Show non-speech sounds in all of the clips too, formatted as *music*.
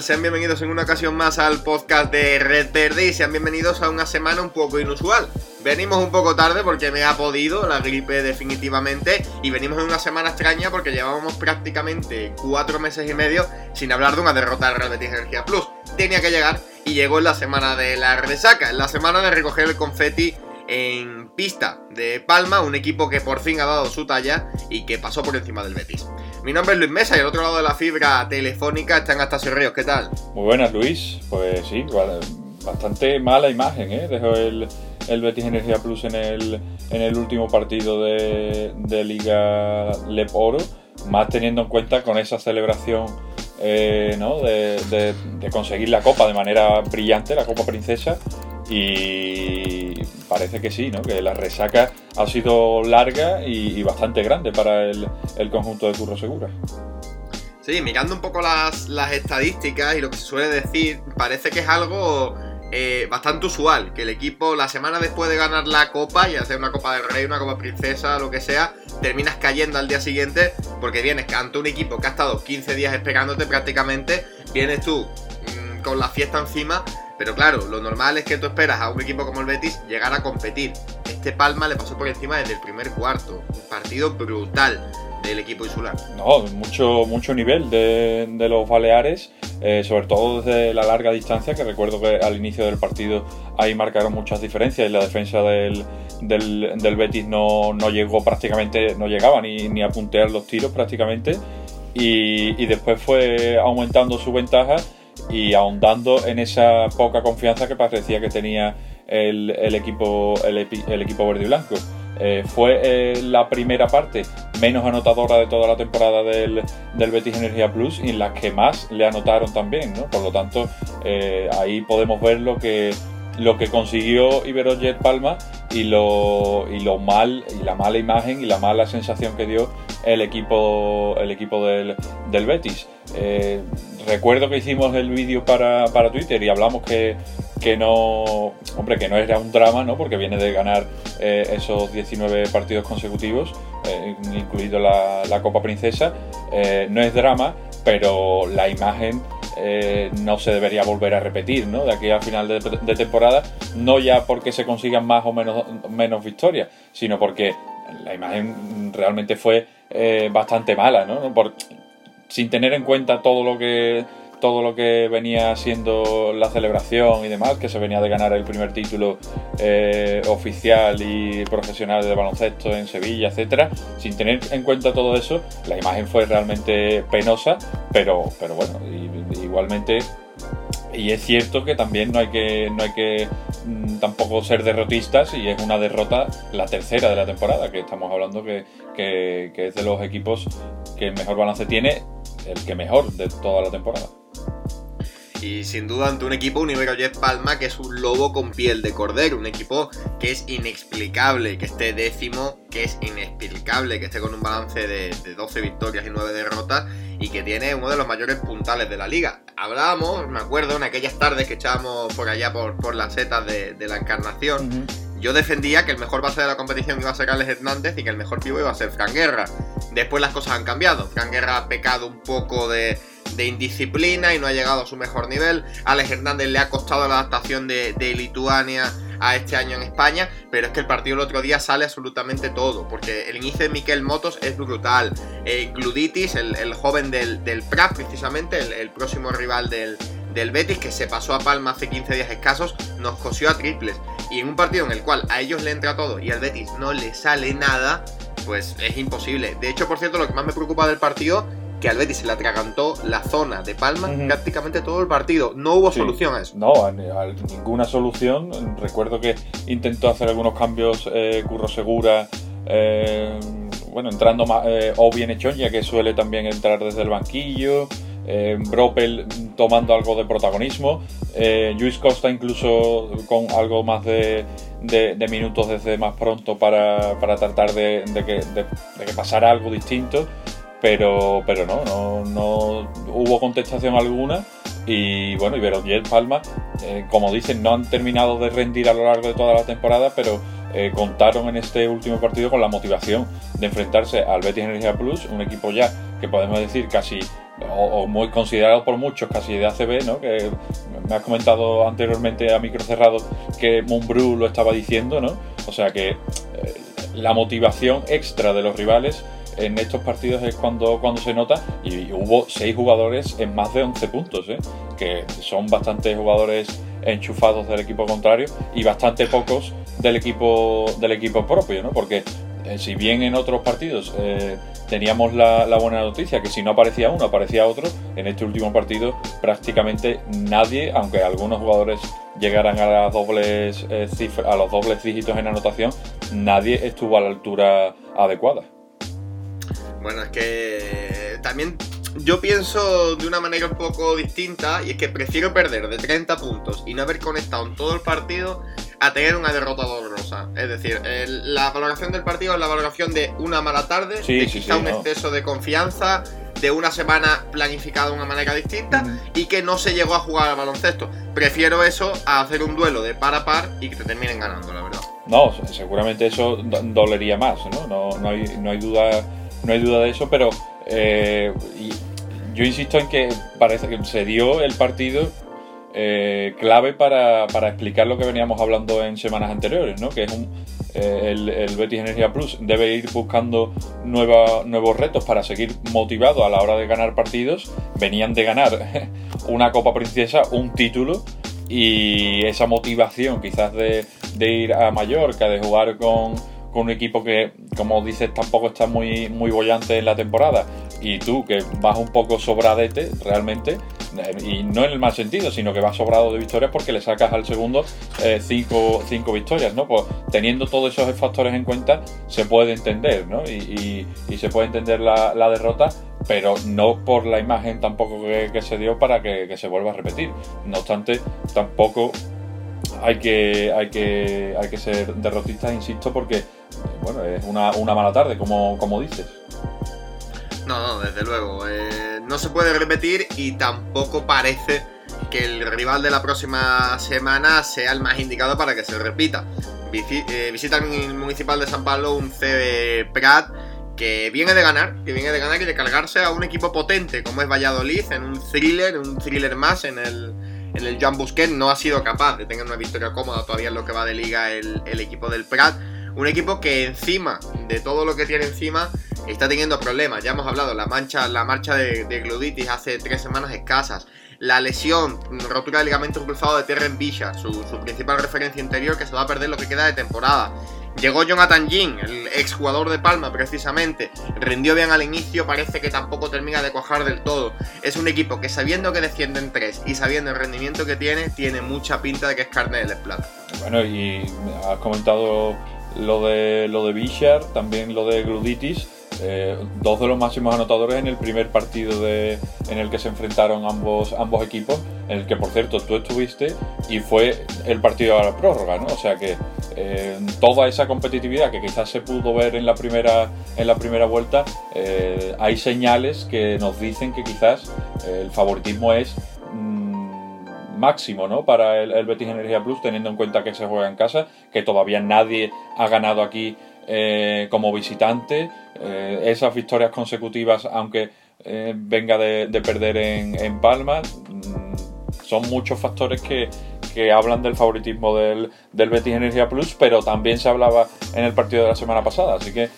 Sean bienvenidos en una ocasión más al podcast de Red Verde y sean bienvenidos a una semana un poco inusual. Venimos un poco tarde porque me ha podido la gripe definitivamente y venimos en una semana extraña porque llevábamos prácticamente cuatro meses y medio sin hablar de una derrota del Real Betis Energía Plus. Tenía que llegar y llegó en la semana de la resaca, en la semana de recoger el confeti en pista de Palma, un equipo que por fin ha dado su talla y que pasó por encima del Betis. Mi nombre es Luis Mesa y al otro lado de la fibra telefónica están Astasio Ríos. ¿Qué tal? Muy buenas, Luis. Pues sí, bastante mala imagen, ¿eh? Dejó el, Betis Energía Plus en el, en el último partido de, Liga Lep Oro, más teniendo en cuenta con esa celebración eh, ¿no? de, conseguir la copa de manera brillante, la Copa Princesa, y parece que sí, ¿no? que la resaca ha sido larga y, bastante grande para el, conjunto de Curro Segura. Sí, mirando un poco las, estadísticas y lo que se suele decir, parece que es algo eh, bastante usual, que el equipo la semana después de ganar la copa, ya sea una copa del rey, una copa princesa, lo que sea, terminas cayendo al día siguiente porque vienes ante un equipo que ha estado 15 días esperándote prácticamente, vienes tú mm, con la fiesta encima pero claro, lo normal es que tú esperas a un equipo como el Betis llegar a competir. Este Palma le pasó por encima desde el primer cuarto. Un partido brutal del equipo insular. No, mucho, mucho nivel de, los Baleares, eh, sobre todo desde la larga distancia, que recuerdo que al inicio del partido ahí marcaron muchas diferencias y la defensa del, del, Betis no, no, llegó prácticamente, no llegaba ni, ni a puntear los tiros prácticamente. Y, y después fue aumentando su ventaja y ahondando en esa poca confianza que parecía que tenía el, equipo, el, equipo verde y blanco. Eh, fue eh, la primera parte menos anotadora de toda la temporada del, del, Betis Energía Plus y en la que más le anotaron también, ¿no? Por lo tanto, eh, ahí podemos ver lo que, lo que consiguió Iberojet Palma y lo, y lo mal y la mala imagen y la mala sensación que dio el equipo el equipo del, del Betis recuerdo que hicimos el vídeo para, Twitter y hablamos que, que no, hombre, que no era un drama, ¿no? Porque viene de ganar eh, esos 19 partidos consecutivos, eh, incluido la, Copa Princesa. Eh, no es drama, pero la imagen no se debería volver a repetir, ¿no? De aquí al final de, temporada, no ya porque se consigan más o menos, menos victorias, sino porque la imagen realmente fue bastante mala, ¿no? Sin tener en cuenta todo lo que todo lo que venía siendo la celebración y demás, que se venía de ganar el primer título eh, oficial y profesional de baloncesto en Sevilla, etcétera, sin tener en cuenta todo eso, la imagen fue realmente penosa, pero, pero bueno, igualmente y es cierto que también no hay que, no hay que mm, tampoco ser derrotistas y es una derrota la tercera de la temporada, que estamos hablando que, que, que es de los equipos que mejor balance tiene, el que mejor de toda la temporada. Y sin duda ante un equipo, un Jet Palma, que es un lobo con piel de cordero. Un equipo que es inexplicable que esté décimo, que es inexplicable que esté con un balance de, 12 victorias y 9 derrotas y que tiene uno de los mayores puntales de la liga. Hablábamos, me acuerdo, en aquellas tardes que echábamos por allá por, por las setas de, la encarnación. Yo defendía que el mejor base de la competición iba a ser Alex Hernández y que el mejor pivo iba a ser Fran Guerra. Después las cosas han cambiado. Fran Guerra ha pecado un poco de, de indisciplina y no ha llegado a su mejor nivel. Alex Hernández le ha costado la adaptación de, Lituania a este año en España, pero es que el partido el otro día sale absolutamente todo, porque el inicio de Miquel Motos es brutal. Eh, Gluditis, el, joven del, del Prat, precisamente, el, próximo rival del, del Betis, que se pasó a Palma hace 15 días escasos, nos cosió a triples. Y en un partido en el cual a ellos le entra todo y al Betis no le sale nada, pues es imposible. De hecho, por cierto, lo que más me preocupa del partido que al Betis se le atragantó la zona de Palma prácticamente todo el partido. No hubo solución a eso. No, ninguna solución. Recuerdo que intentó hacer algunos cambios eh, Curro Segura. Eh, bueno, entrando más, eh, o bien hecho, ya que suele también entrar desde el banquillo. Eh, Bropel tomando algo de protagonismo, eh, Luis Costa incluso con algo más de, minutos desde más pronto para, tratar de, que, de, que, pasara algo distinto pero, pero no, no, no hubo contestación alguna. Y bueno, Iberojet Palma, eh, como dicen, no han terminado de rendir a lo largo de toda la temporada, pero eh, contaron en este último partido con la motivación de enfrentarse al Betis Energía Plus, un equipo ya que podemos decir casi o, muy considerado por muchos casi de ACB, ¿no? Que me has comentado anteriormente a micro cerrado que Mumbrú lo estaba diciendo, ¿no? O sea que eh, la motivación extra de los rivales en estos partidos es cuando, cuando se nota y, hubo seis jugadores en más de 11 puntos, ¿eh? que son bastantes jugadores enchufados del equipo contrario y bastante pocos del equipo del equipo propio, ¿no? Porque eh, si bien en otros partidos eh, teníamos la, buena noticia que si no aparecía uno, aparecía otro, en este último partido prácticamente nadie, aunque algunos jugadores llegaran a, las dobles, eh, a los dobles dígitos en anotación, nadie estuvo a la altura adecuada. Bueno, es que también yo pienso de una manera un poco distinta y es que prefiero perder de 30 puntos y no haber conectado en todo el partido a tener una derrota dolorosa. Es decir, la valoración del partido es la valoración de una mala tarde, de quizá un exceso de confianza, de una semana planificada de una manera distinta y que no se llegó a jugar al baloncesto. Prefiero eso a hacer un duelo de par a par y que te terminen ganando, la verdad. No, seguramente eso dolería más, ¿no? No, hay, no, hay, duda, no hay duda de eso, pero eh, yo insisto en que parece que se dio el partido eh, clave para, explicar lo que veníamos hablando en semanas anteriores, ¿no? que es un, eh, el, Betis Energía Plus debe ir buscando nuevos retos para seguir motivado a la hora de ganar partidos. Venían de ganar *laughs* una Copa Princesa, un título, y esa motivación quizás de, ir a Mallorca, de jugar con, con, un equipo que, como dices, tampoco está muy, muy bollante en la temporada, y tú que vas un poco sobradete realmente, y no en el mal sentido, sino que va sobrado de victorias porque le sacas al segundo eh, cinco, victorias, ¿no? Pues teniendo todos esos factores en cuenta, se puede entender, ¿no? Y, se puede entender la, derrota, pero no por la imagen tampoco que, se dio para que, se vuelva a repetir. No obstante, tampoco hay que, hay que, hay que ser derrotistas, insisto, porque bueno, es una, una mala tarde, como, como dices. No, no, desde luego. Eh, no se puede repetir y tampoco parece que el rival de la próxima semana sea el más indicado para que se repita. Eh, visita el municipal de San Pablo un CB Prat que viene de ganar, que viene de ganar y de cargarse a un equipo potente como es Valladolid en un thriller, un thriller más en el, en el Jean Busquet. No ha sido capaz de tener una victoria cómoda todavía en lo que va de liga el, el equipo del Prat. Un equipo que encima de todo lo que tiene encima está teniendo problemas. Ya hemos hablado, la, mancha, la marcha de, de gluditis hace tres semanas escasas. La lesión, rotura del ligamento cruzado de Terren Villa, su, principal referencia interior que se va a perder lo que queda de temporada. Llegó Jonathan Jin, el exjugador de Palma precisamente, rindió bien al inicio, parece que tampoco termina de cuajar del todo. Es un equipo que sabiendo que defiende en tres y sabiendo el rendimiento que tiene, tiene mucha pinta de que es carne de plata. Bueno, y has comentado lo de lo de Villar, también lo de Gluditis. Eh, dos de los máximos anotadores en el primer partido de, en el que se enfrentaron ambos, ambos equipos, en el que por cierto tú estuviste y fue el partido a la prórroga, ¿no? O sea que eh, toda esa competitividad que quizás se pudo ver en la primera, en la primera vuelta, eh, hay señales que nos dicen que quizás el favoritismo es máximo ¿no? para el, Betis Energía Plus, teniendo en cuenta que se juega en casa, que todavía nadie ha ganado aquí como visitante, eh, esas victorias consecutivas, aunque eh, venga de, perder en, Palma, mm, son muchos factores que, hablan del favoritismo del, del, Betis Energía Plus, pero también se hablaba en el partido de la semana pasada, así que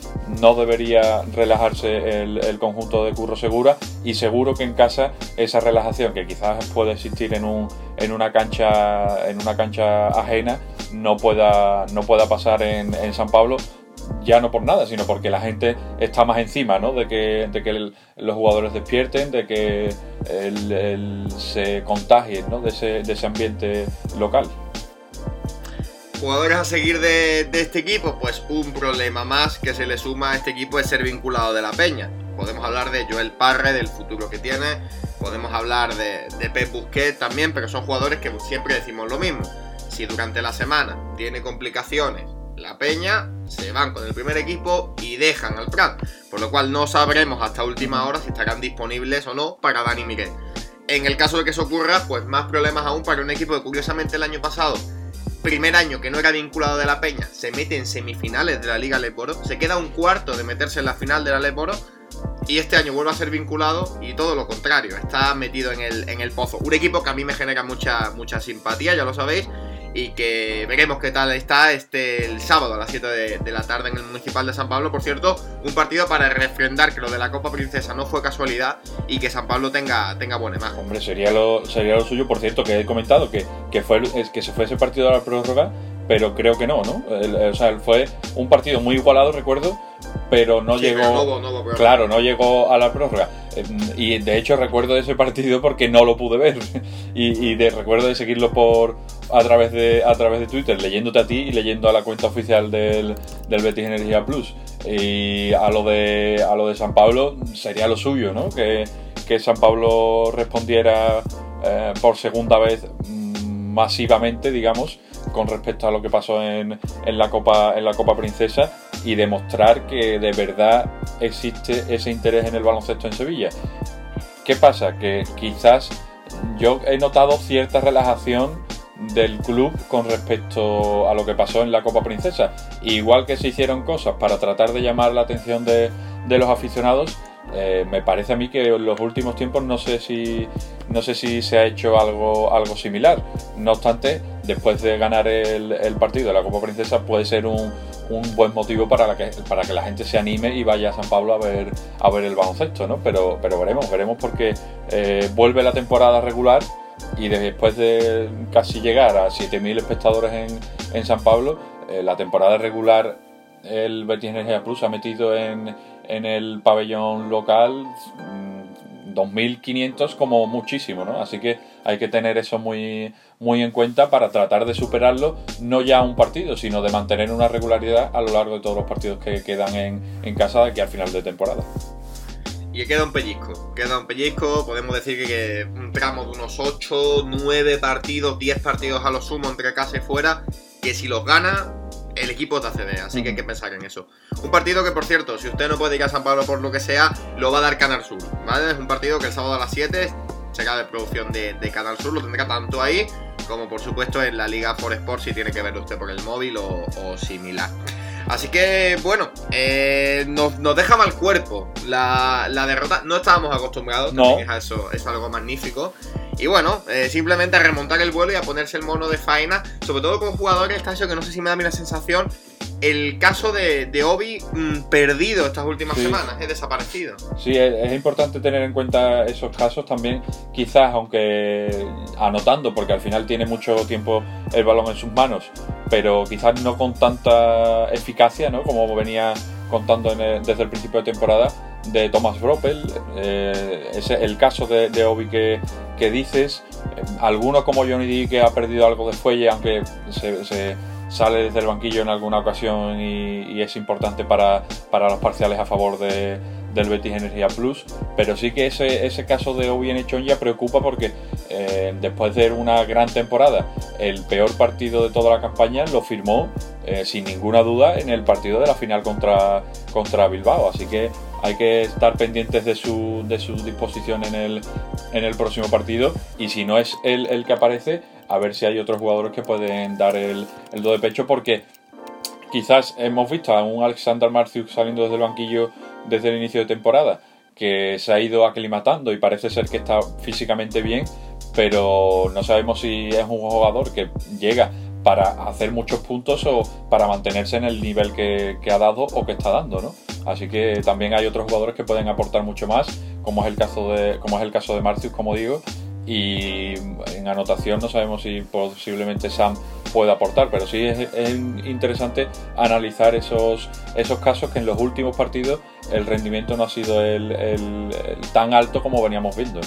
no debería relajarse el, conjunto de Curro Segura y seguro que en casa esa relajación que quizás puede existir en, un, en, una, cancha, en una cancha ajena no pueda, no pueda pasar en, en San Pablo ya no por nada, sino porque la gente está más encima, ¿no? De que, de que los jugadores despierten, de que se contagien, ¿no? De ese, de ese ambiente local. Jugadores a seguir de, este equipo, pues un problema más que se le suma a este equipo es ser vinculado de la peña. Podemos hablar de Joel Parre, del futuro que tiene, podemos hablar de, de Busquets también, pero son jugadores que siempre decimos lo mismo. Si durante la semana tiene complicaciones la Peña se van con el primer equipo y dejan al Prat, por lo cual no sabremos hasta última hora si estarán disponibles o no para Dani Miguel. En el caso de que eso ocurra, pues más problemas aún para un equipo que curiosamente el año pasado primer año que no era vinculado de la Peña, se mete en semifinales de la Liga Leporo, se queda un cuarto de meterse en la final de la Leporo y este año vuelve a ser vinculado y todo lo contrario, está metido en el, en el pozo. Un equipo que a mí me genera mucha, mucha simpatía, ya lo sabéis, y que veremos qué tal está este el sábado a las 7 de, la tarde en el Municipal de San Pablo. Por cierto, un partido para refrendar que lo de la Copa Princesa no fue casualidad y que San Pablo tenga, tenga buena imagen. Hombre, sería lo, sería lo suyo, por cierto, que he comentado que, que, fue, que se fue ese partido a la prórroga, pero creo que no, ¿no? o sea, fue un partido muy igualado, recuerdo, pero no llegó. claro, no llegó a la prórroga. Em, y de hecho recuerdo ese partido porque no lo pude ver. *laughs* y, de, recuerdo de seguirlo por a través de a través de Twitter, leyéndote a ti y leyendo a la cuenta oficial del, del Betis Energía Plus. Y a lo de a lo de San Pablo sería lo suyo, ¿no? Que, que San Pablo respondiera eh, por segunda vez mm, masivamente, digamos, con respecto a lo que pasó en, en, la Copa, en la Copa Princesa y demostrar que de verdad existe ese interés en el baloncesto en Sevilla. ¿Qué pasa? Que quizás yo he notado cierta relajación del club con respecto a lo que pasó en la Copa Princesa. Igual que se hicieron cosas para tratar de llamar la atención de, de los aficionados, eh, me parece a mí que en los últimos tiempos no sé si no sé si se ha hecho algo, algo similar. No obstante, después de ganar el, partido de la Copa Princesa puede ser un, buen motivo para, que, para que la gente se anime y vaya a San Pablo a ver, a ver el baloncesto, ¿no? Pero, pero veremos, veremos porque eh, vuelve la temporada regular y después de casi llegar a 7.000 espectadores en, en San Pablo, eh, la temporada regular el Betis Energía Plus ha metido en, en el pabellón local 2.500 mm, como muchísimo, ¿no? Así que hay que tener eso muy, muy en cuenta para tratar de superarlo, no ya un partido, sino de mantener una regularidad a lo largo de todos los partidos que quedan en, en casa de aquí al final de temporada. Y queda un pellizco, queda un pellizco, podemos decir que un tramo de unos 8, 9 partidos, 10 partidos a lo sumo entre casa y fuera, que si los gana, el equipo te accede, así que hay que pensar en eso. Un partido que, por cierto, si usted no puede ir a San Pablo por lo que sea, lo va a dar Canal Sur, ¿vale? Es un partido que el sábado a las 7 será de producción de, Canal Sur, lo tendrá tanto ahí como, por supuesto, en la Liga For Sport si tiene que verlo usted por el móvil o, similar. Así que, bueno, eh, nos, deja mal cuerpo la, derrota. No estábamos acostumbrados, no. a eso, es algo magnífico. Y bueno, eh, simplemente a remontar el vuelo y a ponerse el mono de faena, sobre todo con jugadores, Estacio, que no sé si me da a mí la sensación, el caso de, de Obi mm, perdido estas últimas semanas, es desaparecido. Sí, es, importante tener en cuenta esos casos también, quizás, aunque anotando, porque al final tiene mucho tiempo el balón en sus manos, pero quizás no con tanta eficacia, ¿no? Como venía contando desde el principio de temporada de Thomas Broppel, eh, es el caso de, de Obi que, que dices, eh, alguno como Johnny D que ha perdido algo de fuelle, aunque se, sale desde el banquillo en alguna ocasión y, es importante para, para, los parciales a favor de, del Betis Energía Plus, pero sí que ese, ese caso de Obi ya preocupa porque eh, después de una gran temporada, el peor partido de toda la campaña lo firmó eh, sin ninguna duda en el partido de la final contra, contra Bilbao, así que hay que estar pendientes de su, de su disposición en el, en el próximo partido. Y si no es él el que aparece, a ver si hay otros jugadores que pueden dar el, el do de pecho porque quizás hemos visto a un Alexander Marciuk saliendo desde el banquillo desde el inicio de temporada que se ha ido aclimatando y parece ser que está físicamente bien, pero no sabemos si es un jugador que llega para hacer muchos puntos o para mantenerse en el nivel que, ha dado o que está dando, ¿no? Así que también hay otros jugadores que pueden aportar mucho más, como es el caso de, como es el caso de Marcius, como digo, y en anotación no sabemos si posiblemente Sam puede aportar, pero sí es, interesante analizar esos, esos casos que en los últimos partidos el rendimiento no ha sido el, tan alto como veníamos viendo.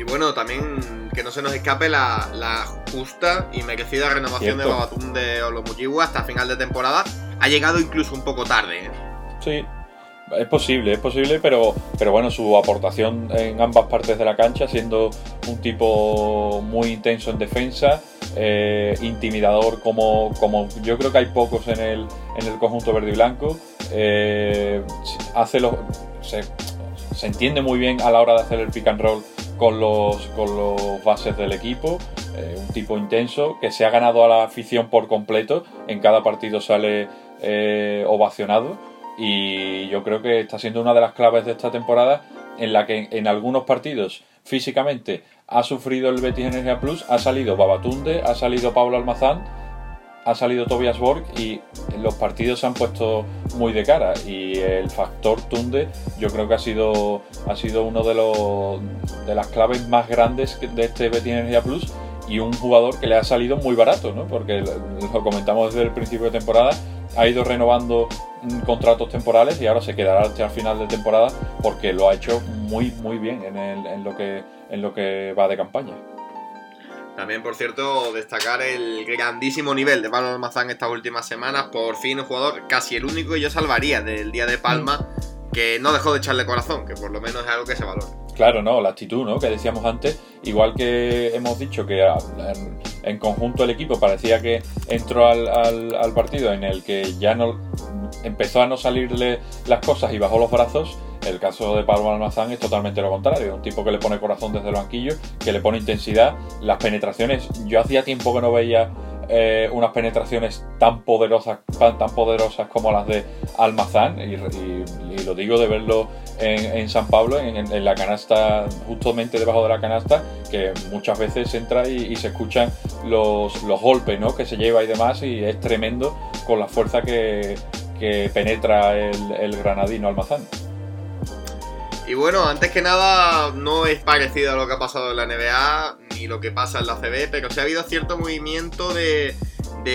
Y bueno, también que no se nos escape la, justa y merecida renovación de Babatum de Olomuyiwa hasta final de temporada. Ha llegado incluso un poco tarde. ¿eh? Sí, es posible, es posible, pero, pero bueno, su aportación en ambas partes de la cancha, siendo un tipo muy intenso en defensa, eh, intimidador como, como yo creo que hay pocos en el, en el conjunto verde y blanco, eh, hace se, se entiende muy bien a la hora de hacer el pick and roll con los, con los bases del equipo, eh, un tipo intenso que se ha ganado a la afición por completo, en cada partido sale eh, ovacionado y yo creo que está siendo una de las claves de esta temporada en la que en algunos partidos físicamente ha sufrido el Betis Energía Plus, ha salido Babatunde, ha salido Pablo Almazán, ha salido Tobias Borg y los partidos se han puesto muy de cara y el factor Tunde yo creo que ha sido ha sido uno de los de las claves más grandes de este Betis Energía Plus y un jugador que le ha salido muy barato, ¿no? Porque lo comentamos desde el principio de temporada, ha ido renovando mm, contratos temporales y ahora se quedará hasta el final de temporada porque lo ha hecho muy muy bien en, en lo que en lo que va de campaña. También, por cierto, destacar el grandísimo nivel de Pablo Almazán estas últimas semanas. Por fin un jugador casi el único que yo salvaría del día de Palma, que no dejó de echarle corazón, que por lo menos es algo que se valora. Claro, no, la actitud, ¿no? Que decíamos antes, igual que hemos dicho que en, conjunto el equipo parecía que entró al, al partido en el que ya no empezó a no salirle las cosas y bajó los brazos el caso de Pablo Almazán es totalmente lo contrario, un tipo que le pone corazón desde el banquillo, que le pone intensidad, las penetraciones, yo hacía tiempo que no veía eh, unas penetraciones tan poderosas, tan, poderosas como las de Almazán, y, lo digo de verlo en, San Pablo, en, la canasta, justamente debajo de la canasta, que muchas veces entra y, se escuchan los, golpes ¿no? que se lleva y demás, y es tremendo con la fuerza que, penetra el, el granadino Almazán. Y bueno, antes que nada, no es parecido a lo que ha pasado en la NBA ni lo que pasa en la CB, pero sí ha habido cierto movimiento de,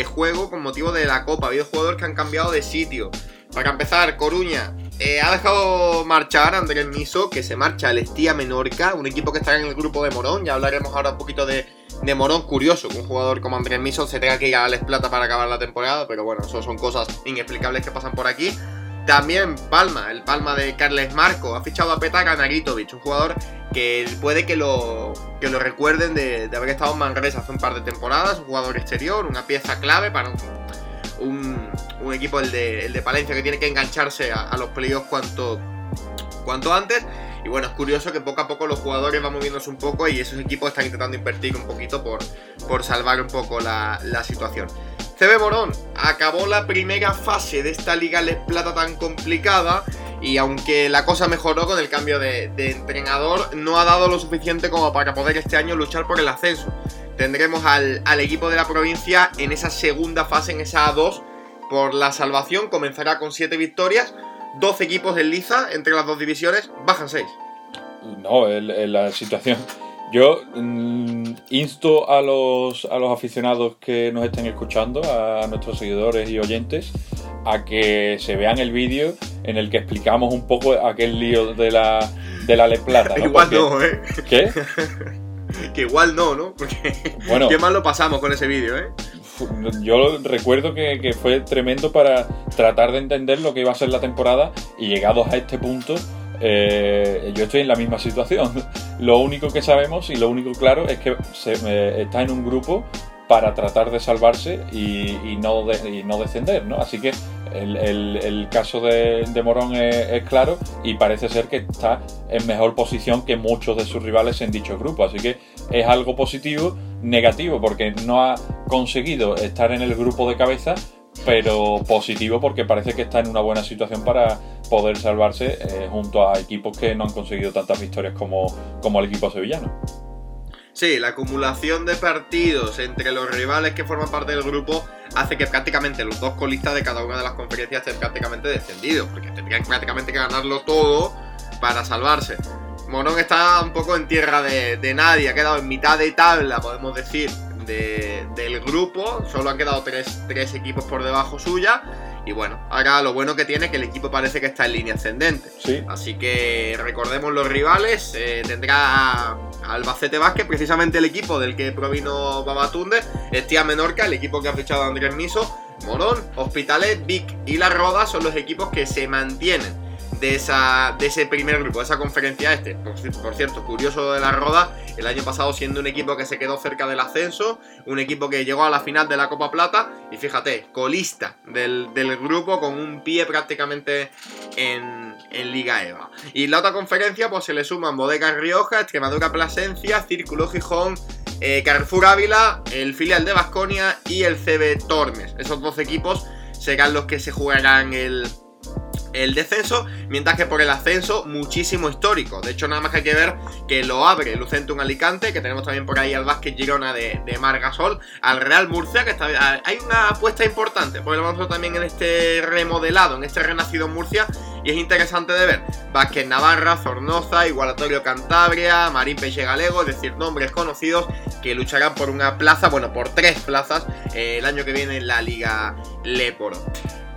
juego con motivo de la Copa. Ha habido jugadores que han cambiado de sitio. Para empezar, Coruña eh, ha dejado marchar a Andrés Miso, que se marcha al Estía Menorca, un equipo que está en el grupo de Morón. Ya hablaremos ahora un poquito de, de Morón. Curioso que un jugador como Andrés Miso se tenga que ir a Les Plata para acabar la temporada, pero bueno, eso son cosas inexplicables que pasan por aquí. También Palma, el Palma de Carles Marco, ha fichado a Petar Naritovic, un jugador que puede que lo, que lo recuerden de, haber estado en Manresa hace un par de temporadas, un jugador exterior, una pieza clave para un, equipo, el de, el de, Palencia, que tiene que engancharse a, los playoffs cuanto, cuanto antes. Y bueno, es curioso que poco a poco los jugadores van moviéndose un poco y esos equipos están intentando invertir un poquito por, por salvar un poco la, la situación. CB Morón acabó la primera fase de esta Liga Les Plata tan complicada y aunque la cosa mejoró con el cambio de, entrenador, no ha dado lo suficiente como para poder este año luchar por el ascenso. Tendremos al, equipo de la provincia en esa segunda fase, en esa A2, por la salvación. Comenzará con 7 victorias, 12 equipos en liza entre las dos divisiones, bajan 6. No, la situación yo mm, insto a los, a los aficionados que nos estén escuchando, a nuestros seguidores y oyentes, a que se vean el vídeo en el que explicamos un poco aquel lío de la, de la Le Plata. *laughs* igual no, ¿eh? ¿Qué? *laughs* que igual no, ¿no? Porque bueno, qué mal lo pasamos con ese vídeo, ¿eh? Yo recuerdo que, que, fue tremendo para tratar de entender lo que iba a ser la temporada y llegados a este punto eh, yo estoy en la misma situación. Lo único que sabemos y lo único claro es que se, está en un grupo para tratar de salvarse y, no, no descender, ¿no? Así que el, caso de, Morón es, claro y parece ser que está en mejor posición que muchos de sus rivales en dicho grupo. Así que es algo positivo, negativo, porque no ha conseguido estar en el grupo de cabeza, pero positivo porque parece que está en una buena situación para poder salvarse eh, junto a equipos que no han conseguido tantas victorias como, como el equipo sevillano. Sí, la acumulación de partidos entre los rivales que forman parte del grupo hace que prácticamente los dos colistas de cada una de las conferencias estén prácticamente descendidos, porque tendrían prácticamente que ganarlo todo para salvarse. Morón está un poco en tierra de, de nadie, ha quedado en mitad de tabla, podemos decir, del grupo. Solo han quedado tres, equipos por debajo suya. Y bueno, ahora lo bueno que tiene es que el equipo parece que está en línea ascendente. Así que recordemos los rivales. Eh, tendrá Albacete Vázquez, precisamente el equipo del que provino Babatunde. Estia Menorca, el equipo que ha fichado Andrés Miso. Morón, Hospitalet, Vic y La Roda son los equipos que se mantienen de, esa, de ese primer grupo, de esa conferencia este. Por, cierto, curioso de la Roda, el año pasado siendo un equipo que se quedó cerca del ascenso, un equipo que llegó a la final de la Copa Plata y fíjate, colista del, grupo con un pie prácticamente en, en, Liga EVA. Y la otra conferencia pues se le suman Bodega Rioja, Extremadura Plasencia, Círculo Gijón, eh, Carrefour Ávila, el filial de Vasconia y el CB Tormes. Esos dos equipos serán los que se jugarán el, el descenso, mientras que por el ascenso muchísimo histórico. De hecho, nada más que hay que ver que lo abre el Lucentum Alicante, que tenemos también por ahí al Vázquez Girona de, de Margasol, al Real Murcia, que está, hay una apuesta importante, porque lo vamos también en este remodelado, en este renacido Murcia, y es interesante de ver. Vázquez Navarra, Zornoza, Igualatorio Cantabria, Marín Peixe Galego, es decir, nombres conocidos que lucharán por una plaza, bueno, por tres plazas eh, el año que viene en la Liga Leporo.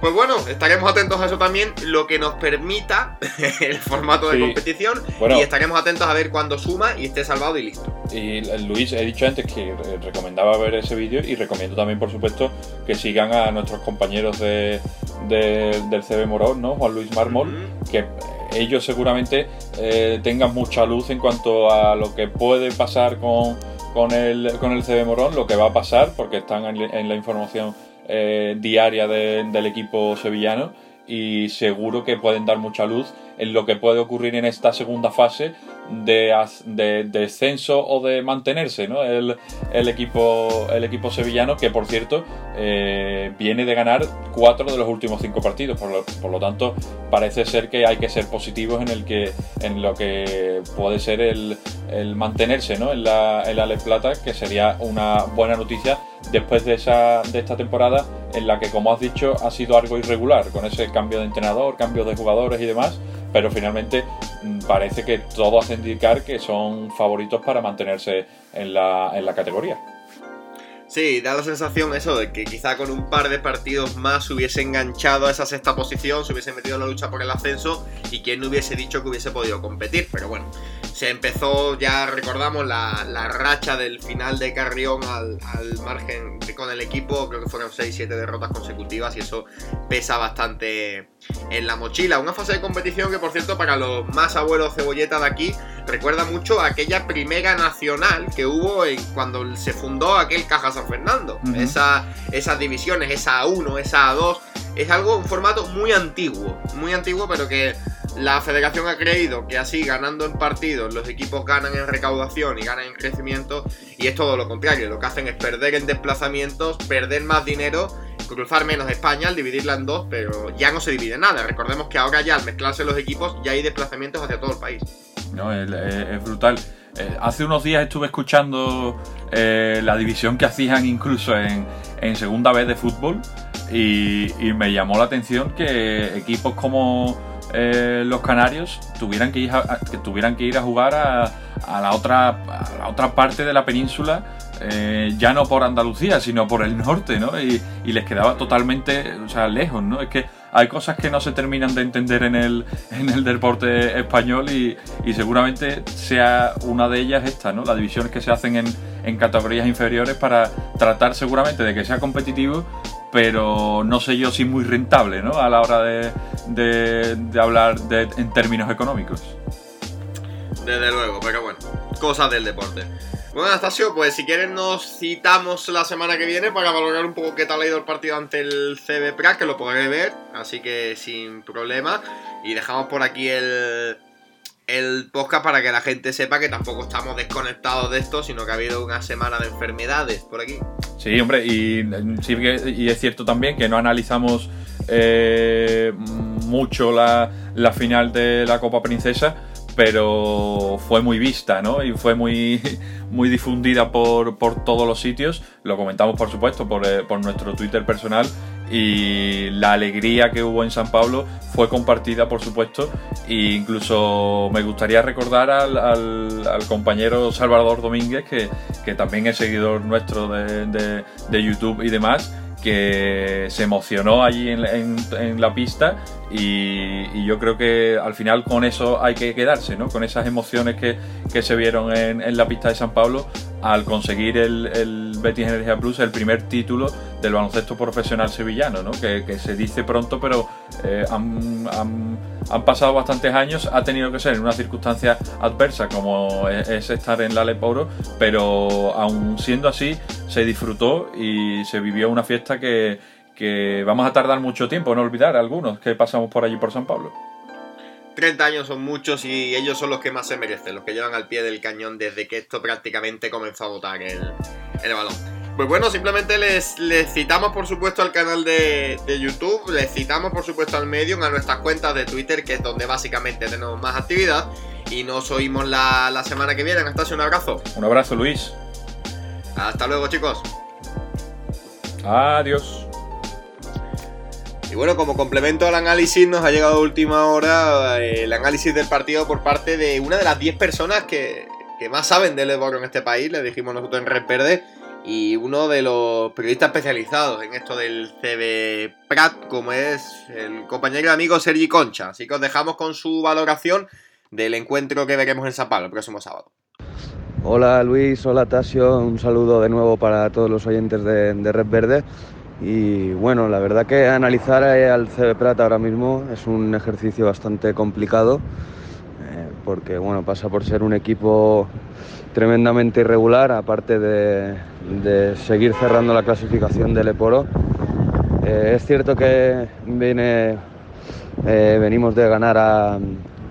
Pues bueno, estaremos atentos a eso también, lo que nos permita *laughs* el formato de competición y estaremos atentos a ver cuándo suma y esté salvado y listo. Y Luis, he dicho antes que recomendaba ver ese vídeo y recomiendo también, por supuesto, que sigan a nuestros compañeros de, del CB Morón, ¿no? Juan Luis Mármol, que ellos seguramente eh, tengan mucha luz en cuanto a lo que puede pasar con, con, el, con el CB Morón, lo que va a pasar, porque están en la información eh, diaria del equipo sevillano y seguro que pueden dar mucha luz en lo que puede ocurrir en esta segunda fase de, de, descenso o de mantenerse ¿no? el, el, equipo, el equipo sevillano que por cierto eh, viene de ganar cuatro de los últimos cinco partidos por lo, por lo, tanto parece ser que hay que ser positivos en el que en lo que puede ser el, el mantenerse ¿no? en la, en la Les Plata que sería una buena noticia después de, esa, de esta temporada en la que, como has dicho, ha sido algo irregular, con ese cambio de entrenador, cambio de jugadores y demás, pero finalmente mm, parece que todo hace indicar que son favoritos para mantenerse en la, en la categoría. Sí, da la sensación eso de que quizá con un par de partidos más se hubiese enganchado a esa sexta posición, se hubiese metido en la lucha por el ascenso y quien no hubiese dicho que hubiese podido competir. Pero bueno, se empezó, ya recordamos, la, racha del final de Carrión al, margen con el equipo, creo que fueron 6-7 derrotas consecutivas y eso pesa bastante en la mochila. Una fase de competición que, por cierto, para los más abuelos cebolleta de aquí, recuerda mucho a aquella primera nacional que hubo en, cuando se fundó aquel Caja San Fernando. esas divisiones, esa A1, esa A2, es algo, un formato muy antiguo, muy antiguo, pero que la federación ha creído que así ganando en partidos los equipos ganan en recaudación y ganan en crecimiento y es todo lo contrario, lo que hacen es perder en desplazamientos, perder más dinero, cruzar menos España al dividirla en dos, pero ya no se divide nada. Recordemos que ahora ya al mezclarse los equipos ya hay desplazamientos hacia todo el país. No, es, brutal. Eh, hace unos días estuve escuchando eh, la división que hacían incluso en, segunda vez de fútbol y me llamó la atención que equipos como eh, los canarios tuvieran que ir a, que tuvieran que ir a jugar a, la otra, a la otra parte de la península, eh, ya no por Andalucía, sino por el norte, ¿no? Y, les quedaba totalmente o sea, lejos, ¿no? Es que hay cosas que no se terminan de entender en el, en el deporte español y, y seguramente sea una de ellas esta, ¿no? Las divisiones que se hacen en, en categorías inferiores para tratar seguramente de que sea competitivo, pero no sé yo si muy rentable ¿no? a la hora de, hablar en términos económicos. Desde luego, pero bueno, cosas del deporte. Bueno, Anastasio, pues si quieres nos citamos la semana que viene para valorar un poco qué tal ha ido el partido ante el CB Prague, que lo podré ver, así que sin problema. Y dejamos por aquí el, el podcast para que la gente sepa que tampoco estamos desconectados de esto, sino que ha habido una semana de enfermedades por aquí. Sí, hombre, y, y es cierto también que no analizamos eh, mucho la, la final de la Copa Princesa, pero fue muy vista, ¿no? Y fue muy, *laughs* muy difundida por, por todos los sitios. Lo comentamos, por supuesto, por, eh, por nuestro Twitter personal y la alegría que hubo en San Pablo fue compartida, por supuesto, e incluso me gustaría recordar al, compañero Salvador Domínguez, que, que, también es seguidor nuestro de, de YouTube y demás, que se emocionó allí en, la pista y, yo creo que al final con eso hay que quedarse, ¿no? Con esas emociones que, se vieron en, la pista de San Pablo al conseguir el, el, Betis Energía Plus, el primer título del baloncesto profesional sevillano, ¿no? Que, se dice pronto, pero eh, han, han pasado bastantes años, ha tenido que ser en una circunstancia adversa como es, estar en la Leporo, pero aún siendo así, se disfrutó y se vivió una fiesta que, que vamos a tardar mucho tiempo en olvidar algunos que pasamos por allí por San Pablo. 30 años son muchos y ellos son los que más se merecen, los que llevan al pie del cañón desde que esto prácticamente comenzó a botar el, el balón. Pues bueno, simplemente les, les, citamos por supuesto al canal de, de, YouTube, les citamos por supuesto al Medium, a nuestras cuentas de Twitter, que es donde básicamente tenemos más actividad. Y nos oímos la, la semana que viene. Hasta un abrazo. Un abrazo, Luis. Hasta luego, chicos. Adiós. Y bueno, como complemento al análisis, nos ha llegado a última hora eh, el análisis del partido por parte de una de las 10 personas que, más saben del Eboro en este país, le dijimos nosotros en Red Verde, y uno de los periodistas especializados en esto del CB Prat, como es el compañero y amigo Sergi Concha. Así que os dejamos con su valoración del encuentro que veremos en San Pablo el próximo sábado. Hola Luis, hola Tasio, un saludo de nuevo para todos los oyentes de, Red Verde. Y bueno, la verdad que analizar al CB Prat ahora mismo es un ejercicio bastante complicado, eh, porque bueno, pasa por ser un equipo tremendamente irregular, aparte de, de seguir cerrando la clasificación del Eporo. Eh, es cierto que viene, eh, venimos de ganar a,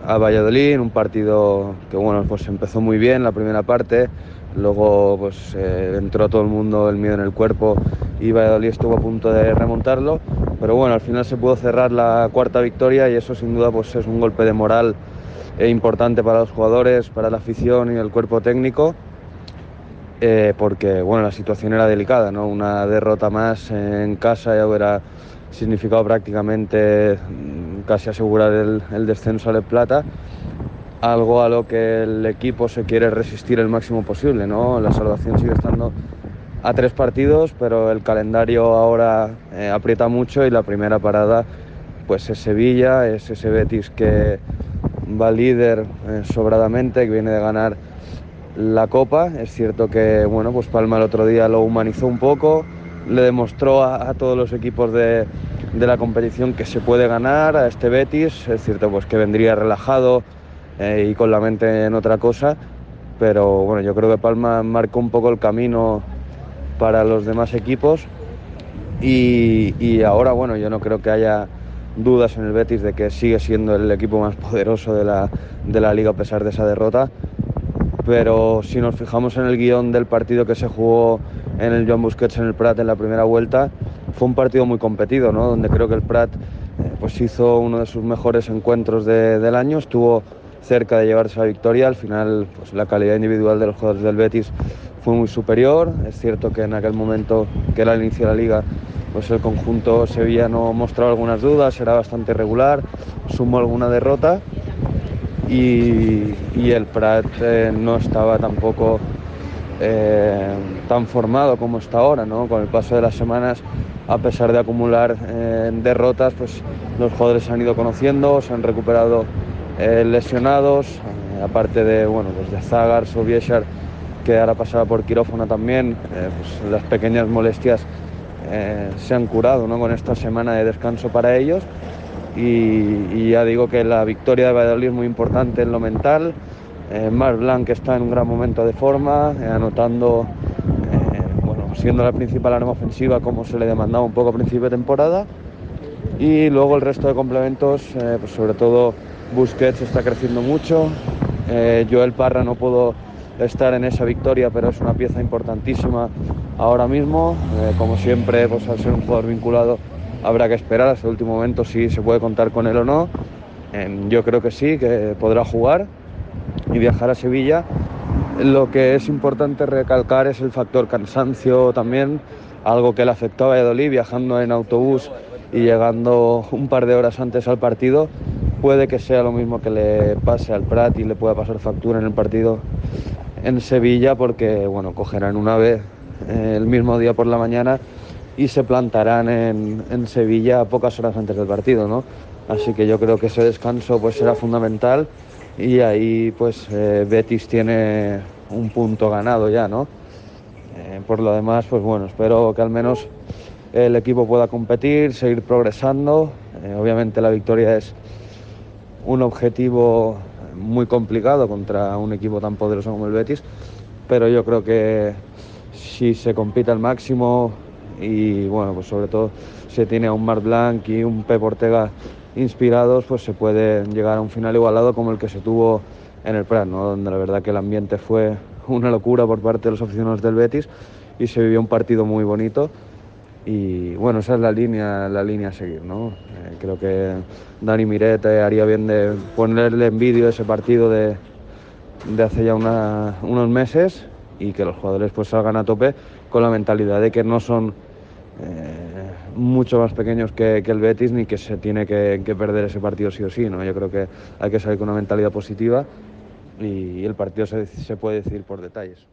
a Valladolid, un partido que bueno, pues empezó muy bien la primera parte, luego pues eh, entró todo el mundo el miedo en el cuerpo y Valladolid estuvo a punto de remontarlo, pero bueno, al final se pudo cerrar la cuarta victoria y eso sin duda pues es un golpe de moral eh, importante para los jugadores, para la afición y el cuerpo técnico, eh, porque bueno, la situación era delicada, ¿no? Una derrota más en casa ya hubiera significado prácticamente mm, casi asegurar el, descenso al Plata algo a lo que el equipo se quiere resistir el máximo posible, ¿no? La salvación sigue estando a tres partidos, pero el calendario ahora eh, aprieta mucho y la primera parada pues es Sevilla, es ese Betis que va líder eh, sobradamente, que viene de ganar la Copa. Es cierto que bueno, pues Palma el otro día lo humanizó un poco, le demostró a, todos los equipos de, de, la competición que se puede ganar a este Betis. Es cierto pues que vendría relajado eh, y con la mente en otra cosa, pero bueno, yo creo que Palma marcó un poco el camino para los demás equipos y, y, ahora bueno, yo no creo que haya dudas en el Betis de que sigue siendo el equipo más poderoso de la, de la liga a pesar de esa derrota, pero si nos fijamos en el guion del partido que se jugó en el Joan Busquets en el Prat en la primera vuelta, fue un partido muy competido, ¿no? donde creo que el Prat eh, pues hizo uno de sus mejores encuentros de, del año, estuvo cerca de llevarse la victoria. Al final, pues, la calidad individual de los jugadores del Betis fue muy superior. Es cierto que en aquel momento, que era el inicio de la liga, pues el conjunto sevillano mostraba algunas dudas, era bastante regular, sumó alguna derrota y, el Prat eh, no estaba tampoco eh, tan formado como está ahora, ¿no? Con el paso de las semanas, a pesar de acumular eh, derrotas, pues los jugadores se han ido conociendo, se han recuperado lesionados, aparte de, bueno, pues de Zagar, Sobieshar, que ahora pasaba por quirófano también, pues las pequeñas molestias se han curado ¿no? con esta semana de descanso para ellos. Y, ya digo que la victoria de Valladolid es muy importante en lo mental. Eh, Marc Blanc está en un gran momento de forma, anotando, bueno, siendo la principal arma ofensiva como se le demandaba un poco a principio de temporada. Y luego el resto de complementos, pues sobre todo Busquets está creciendo mucho. Eh, Joel Parra no pudo estar en esa victoria, pero es una pieza importantísima ahora mismo. Eh, como siempre, pues al ser un jugador vinculado, habrá que esperar hasta el último momento si se puede contar con él o no. Eh, yo creo que sí, que podrá jugar y viajar a Sevilla. Lo que es importante recalcar es el factor cansancio también, algo que le afectó a Valladolid viajando en autobús y llegando un par de horas antes al partido puede que sea lo mismo que le pase al Prat y le pueda pasar factura en el partido en Sevilla porque bueno, cogerán una vez eh, el mismo día por la mañana y se plantarán en, en, Sevilla pocas horas antes del partido, ¿no? Así que yo creo que ese descanso pues será fundamental y ahí pues eh, Betis tiene un punto ganado ya, ¿no? Eh, por lo demás, pues bueno, espero que al menos el equipo pueda competir, seguir progresando. obviamente la victoria es un objetivo muy complicado contra un equipo tan poderoso como el Betis, pero yo creo que si se compite al máximo y bueno, pues sobre todo se tiene a un Marc Blanc y un Pep Ortega inspirados, pues se puede llegar a un final igualado como el que se tuvo en el Prat, donde la verdad que el ambiente fue *laughs* una locura por parte de los aficionados del Betis y se vivió un partido muy bonito y bueno, esa es la línea, la línea a seguir, ¿no? Eh, creo que Dani Mirete haría bien de ponerle en vídeo ese partido de, de hace ya unos meses y que los jugadores pues salgan a tope con la mentalidad de que no son eh, mucho más pequeños que, el Betis ni que se tiene que, perder ese partido sí o sí, ¿no? Yo creo que hay que salir con una mentalidad positiva y el partido se, se puede decidir por detalles.